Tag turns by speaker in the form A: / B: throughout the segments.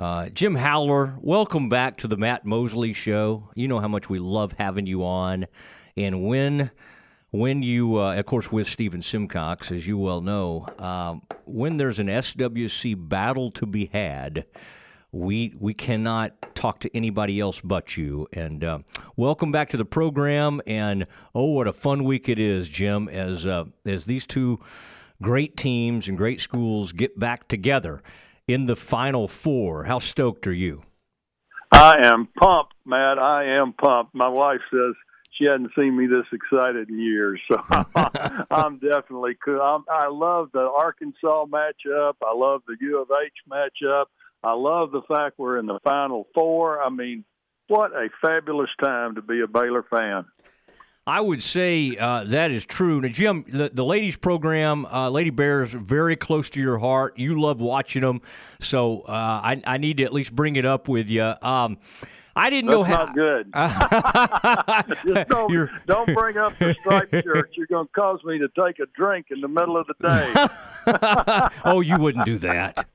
A: Uh, Jim Haller, welcome back to the Matt Mosley Show. You know how much we love having you on, and when when you, uh, of course, with Stephen Simcox, as you well know, um, when there's an SWC battle to be had, we we cannot talk to anybody else but you. And uh, welcome back to the program. And oh, what a fun week it is, Jim, as uh, as these two great teams and great schools get back together in the Final Four. How stoked are you?
B: I am pumped, Matt. I am pumped. My wife says she hadn't seen me this excited in years, so I'm definitely. I'm, I love the Arkansas matchup. I love the U of H matchup. I love the fact we're in the Final Four. I mean, what a fabulous time to be a Baylor fan.
A: I would say uh, that is true. Now, Jim, the, the ladies program, uh, Lady Bears, very close to your heart. You love watching them, so uh, I, I, need to at least bring it up with you. Um, I didn't
B: That's
A: know how.
B: not good. Don't, don't bring up the striped shirt. You're going to cause me to take a drink in the middle of the
A: day. oh, you wouldn't do that.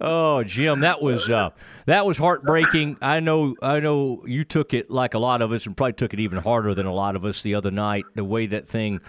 A: oh, Jim, that was uh, that was heartbreaking. I know, I know you took it like a lot of us, and probably took it even harder than a lot of us the other night. The way that thing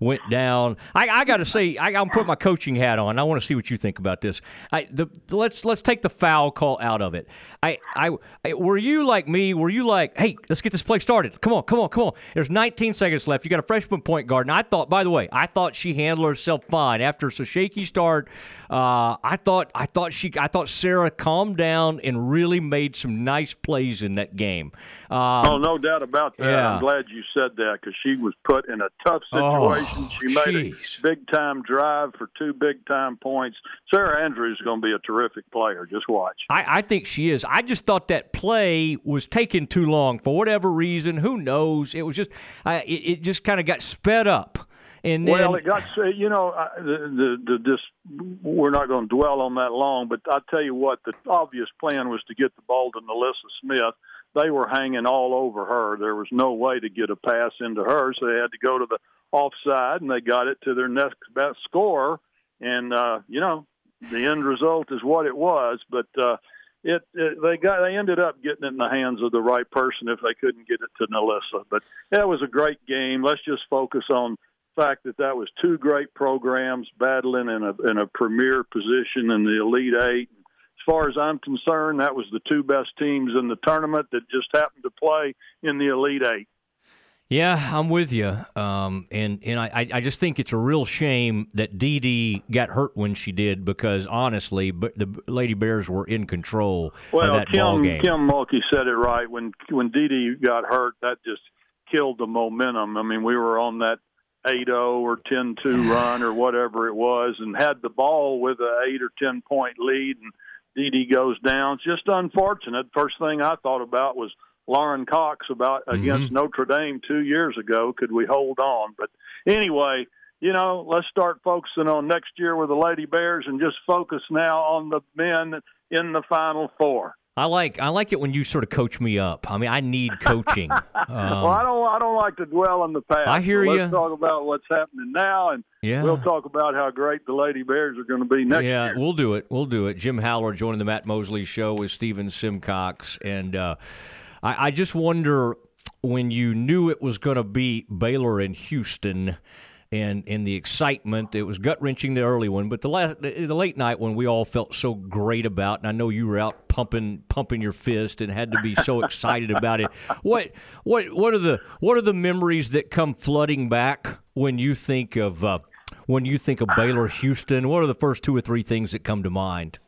A: went down. I, I got to say, I, I'll put my coaching hat on. I want to see what you think about this. I, the, let's let's take the foul call out of it. I, I, I, were you like me? Were you like, hey, let's get this play started? Come on, come on, come on. There's 19 seconds left. You got a freshman point guard, and I thought, by the way, I thought she handled herself fine after a shaky start. Uh, I thought, I thought she, I thought Sarah calmed down and really made some nice plays in that game.
B: Um, oh, no doubt about that. Yeah. I'm glad you said that because she was put in a tough oh, situation. Oh, she made geez. a big time drive for two big time points. Sarah Andrews is going to be a terrific player. Just watch.
A: I, I think she is. I just thought that play was taking too long for whatever reason. Who knows? It was just, uh, it, it just kind of got sped up. And then,
B: well, it got you know the, the the this we're not going to dwell on that long, but I tell you what, the obvious plan was to get the ball to NaLyssa Smith. They were hanging all over her. There was no way to get a pass into her, so they had to go to the offside, and they got it to their next best score. And uh, you know, the end result is what it was. But uh, it, it they got they ended up getting it in the hands of the right person if they couldn't get it to NaLyssa. But that was a great game. Let's just focus on fact that that was two great programs battling in a in a premier position in the Elite Eight. As far as I'm concerned, that was the two best teams in the tournament that just happened to play in the Elite Eight.
A: Yeah, I'm with you. Um, and and I, I just think it's a real shame that DiDi got hurt when she did because honestly, but the Lady Bears were in control
B: well,
A: of that
B: Kim,
A: ball game.
B: Kim Mulkey said it right when when DiDi got hurt. That just killed the momentum. I mean, we were on that 8-0 or 10-2 run or whatever it was, and had the ball with a eight or ten point lead, and DiDi goes down. It's just unfortunate. First thing I thought about was Lauren Cox about mm-hmm. against Notre Dame two years ago. Could we hold on? But anyway, you know, let's start focusing on next year with the Lady Bears and just focus now on the men in the Final Four.
A: I like I like it when you sort of coach me up. I mean, I need coaching. um,
B: well, I don't I don't like to dwell on the past.
A: I hear
B: so
A: you.
B: Let's talk about what's happening now, and yeah. we'll talk about how great the Lady Bears are going to be next
A: yeah,
B: year.
A: we'll do it. We'll do it. Jim Haller joining the Matt Mosley Show with Stephen Simcox, and uh, I, I just wonder when you knew it was going to be Baylor and Houston and and the excitement. It was gut wrenching the early one, but the last the late night one we all felt so great about, and I know you were out pumping pumping your fist and had to be so excited about it. What what what are the what are the memories that come flooding back when you think of uh, when you think of Baylor Houston? What are the first two or three things that come to mind?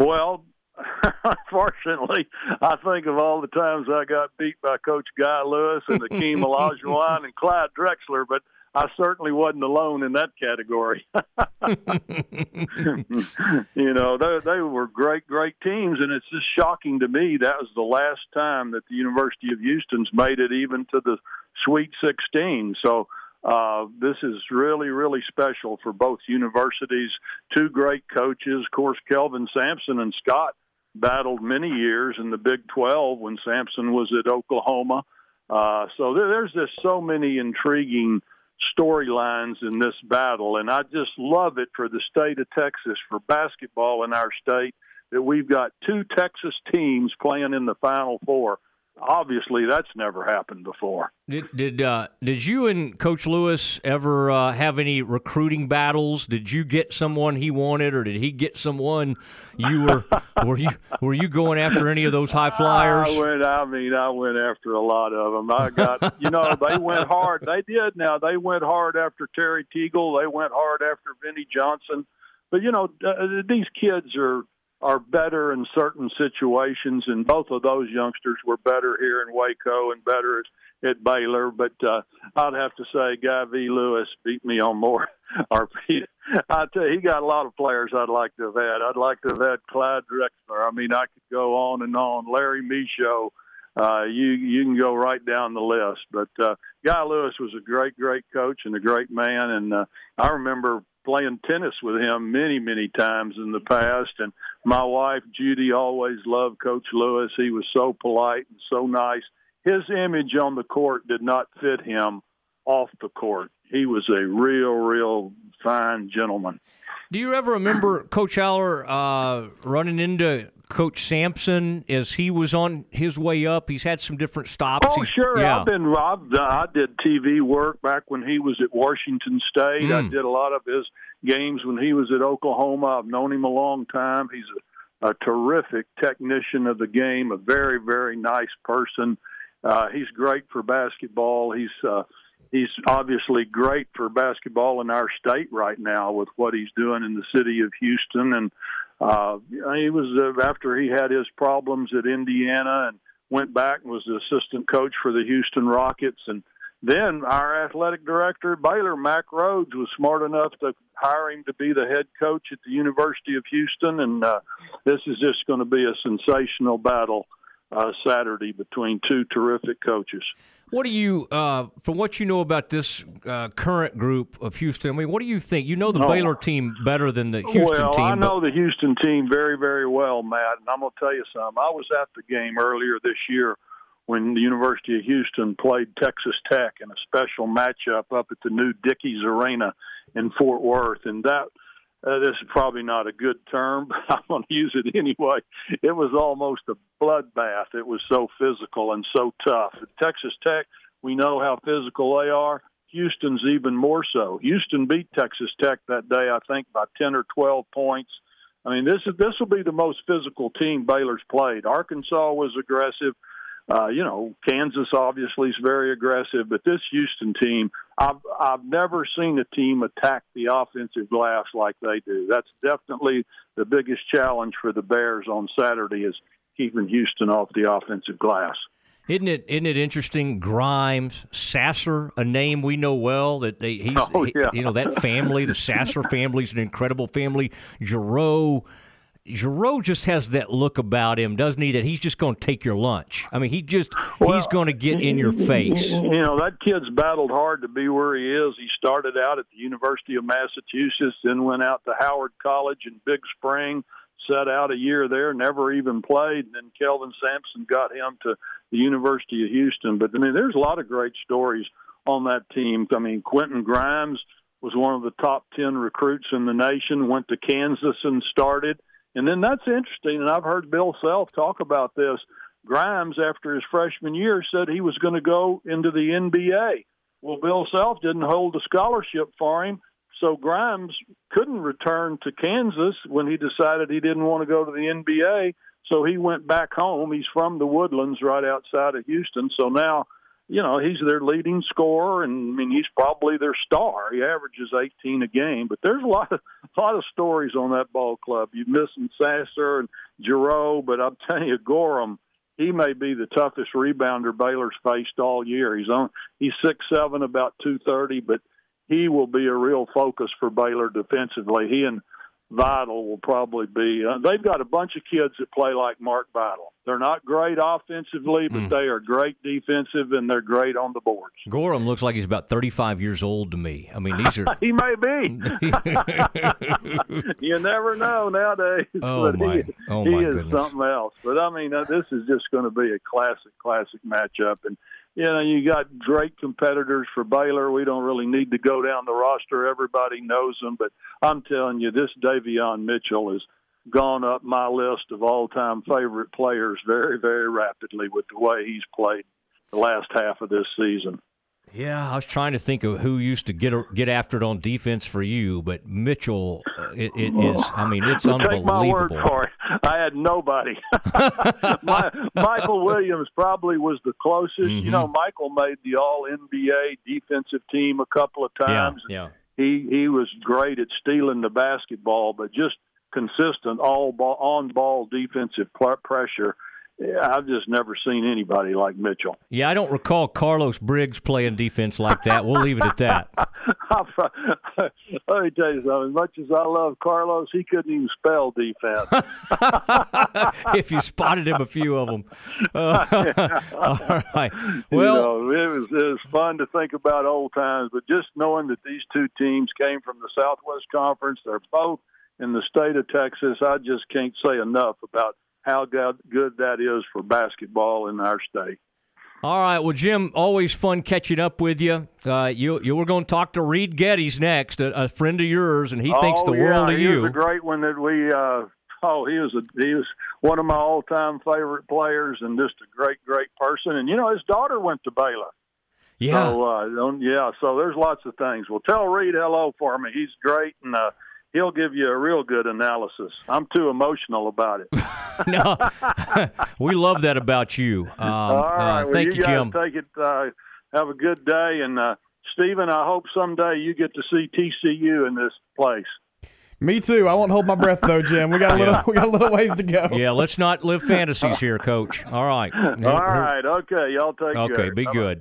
B: Well, unfortunately, I think of all the times I got beat by Coach Guy Lewis and Akeem Olajuwon and Clyde Drexler, but I certainly wasn't alone in that category. you know, they, they were great, great teams, and it's just shocking to me that was the last time that the University of Houston's made it even to the Sweet 16. So uh, this is really, really special for both universities. Two great coaches, of course, Kelvin Sampson and Scott battled many years in the Big 12 when Sampson was at Oklahoma. Uh, so there, there's just so many intriguing storylines in this battle, and I just love it for the state of Texas for basketball in our state that we've got two Texas teams playing in the Final Four obviously that's never happened before.
A: Did did uh, did you and Coach Lewis ever uh, have any recruiting battles? Did you get someone he wanted, or did he get someone you were were you were you going after any of those high flyers?
B: I went. I mean, I went after a lot of them. I got you know they went hard. They did. Now they went hard after Terry Teagle. They went hard after Vinnie Johnson. But you know uh, these kids are are better in certain situations, and both of those youngsters were better here in Waco and better at, at Baylor. But uh, I'd have to say, Guy V. Lewis beat me on more. or I tell you, he got a lot of players I'd like to have had. I'd like to have had Clyde Drexler. I mean, I could go on and on. Larry Micheaux. Uh, you you can go right down the list, but uh, Guy Lewis was a great, great coach and a great man. And uh, I remember playing tennis with him many, many times in the past. And my wife, Judy, always loved Coach Lewis. He was so polite and so nice. His image on the court did not fit him off the court. He was a real, real fine gentleman.
A: Do you ever remember Coach Haller uh, running into Coach Sampson as he was on his way up? He's had some different stops.
B: Oh,
A: He's,
B: sure.
A: Yeah.
B: I've been. I've, I did TV work back when he was at Washington State. Mm. I did a lot of his games when he was at Oklahoma. I've known him a long time. He's a, a terrific technician of the game. A very, very nice person. Uh, he's great for basketball. He's uh, he's obviously great for basketball in our state right now with what he's doing in the city of Houston. And uh, he was uh, after he had his problems at Indiana and went back and was the assistant coach for the Houston Rockets. And then our athletic director at Baylor, Mack Rhoades, was smart enough to hire him to be the head coach at the University of Houston. And uh, this is just going to be a sensational battle uh, Saturday between two terrific coaches.
A: What do you, uh, from what you know about this uh, current group of Houston? I mean, what do you think? You know the oh, Baylor team better than the Houston
B: well,
A: team.
B: Well, I know the Houston team very, very well, Matt. And I'm going to tell you something. I was at the game earlier this year when the University of Houston played Texas Tech in a special matchup up at the new Dickies Arena in Fort Worth, and that uh, this is probably not a good term, but I'm going to use it anyway. It was almost a bloodbath. It was so physical and so tough. At Texas Tech, we know how physical they are. Houston's even more so. Houston beat Texas Tech that day, I think, by 10 or 12 points. I mean, this is this will be the most physical team Baylor's played. Arkansas was aggressive. Uh, you know, Kansas obviously is very aggressive, but this Houston team, I've I've never seen a team attack the offensive glass like they do. That's definitely the biggest challenge for the Bears on Saturday is keeping Houston off the offensive glass.
A: Isn't it isn't it interesting? Grimes, Sasser, a name we know well. That they he's
B: oh, yeah.
A: he, you know that family, the Sasser family is an incredible family. Jarreau, Jarreau just has that look about him, doesn't he? That he's just going to take your lunch. I mean, he just well, he's going to get in your face.
B: You know, that kid's battled hard to be where he is. He started out at the University of Massachusetts, then went out to Howard College in Big Spring, set out a year there, never even played. And then Kelvin Sampson got him to the University of Houston. But I mean, there's a lot of great stories on that team. I mean, Quentin Grimes was one of the top 10 recruits in the nation, went to Kansas and started and then that's interesting, and I've heard Bill Self talk about this. Grimes, after his freshman year, said he was going to go into the NBA. Well, Bill Self didn't hold a scholarship for him, so Grimes couldn't return to Kansas when he decided he didn't want to go to the NBA. So he went back home. He's from the Woodlands, right outside of Houston. So now you know, he's their leading scorer, and I mean, he's probably their star. He averages 18 a game, but there's a lot of a lot of stories on that ball club. You missing Sasser and Jarreau, but I'm telling you, Gorham, he may be the toughest rebounder Baylor's faced all year. He's on, he's six seven, about 230, but he will be a real focus for Baylor defensively. He and Vital will probably be. Uh, they've got a bunch of kids that play like Mark Vital. They're not great offensively, but mm. they are great defensive and they're great on the boards.
A: Gorham looks like he's about 35 years old to me. I mean, these are.
B: he may be. you never know nowadays.
A: Oh, my.
B: He,
A: oh,
B: he
A: my
B: is
A: goodness.
B: something else. But I mean, uh, this is just going to be a classic, classic matchup. And you know, you got great competitors for Baylor. We don't really need to go down the roster. Everybody knows them, but I'm telling you, this Davion Mitchell has gone up my list of all-time favorite players very, very rapidly with the way he's played the last half of this season.
A: Yeah, I was trying to think of who used to get get after it on defense for you, but Mitchell, uh, it, it is. I mean, it's unbelievable.
B: Take my word for it. I had nobody. my, Michael Williams probably was the closest. Mm-hmm. You know, Michael made the All NBA defensive team a couple of times.
A: Yeah, yeah.
B: He he was great at stealing the basketball, but just consistent all ball, on ball defensive pressure I've just never seen anybody like Mitchell.
A: Yeah, I don't recall Carlos Briggs playing defense like that. We'll leave it at that.
B: Let me tell you something. As much as I love Carlos, he couldn't even spell defense.
A: if you spotted him, a few of them. Uh, all right.
B: Well, you know, it was it was fun to think about old times, but just knowing that these two teams came from the Southwest Conference, they're both in the state of Texas. I just can't say enough about how good that is for basketball in our state.
A: All right. Well, Jim, always fun catching up with you. Uh, you you were going to talk to Reed Geddes next, a, a, friend of yours, and he
B: oh,
A: thinks the
B: yeah,
A: world
B: of
A: you.
B: He was a great one that we. Uh, oh, he was a he was one of my all time favorite players, and just a great great person. And you know, his daughter went to Baylor.
A: Yeah.
B: So, uh, yeah. So there's lots of things. Well, tell Reed hello for me. He's great, and uh, he'll give you a real good analysis. I'm too emotional about it.
A: no, we love that about you. Um,
B: All right, uh, well,
A: thank
B: you,
A: you, Jim.
B: Take it. Uh, have a good day, and uh, Stephen, I hope someday you get to see TCU in this place.
C: Me too. I won't hold my breath though, Jim. We got a little yeah. we got a little ways to go.
A: Yeah, let's not live fantasies here, Coach. All right.
B: All right. Okay. Y'all take
A: okay,
B: care.
A: be
B: Bye-bye.
A: good.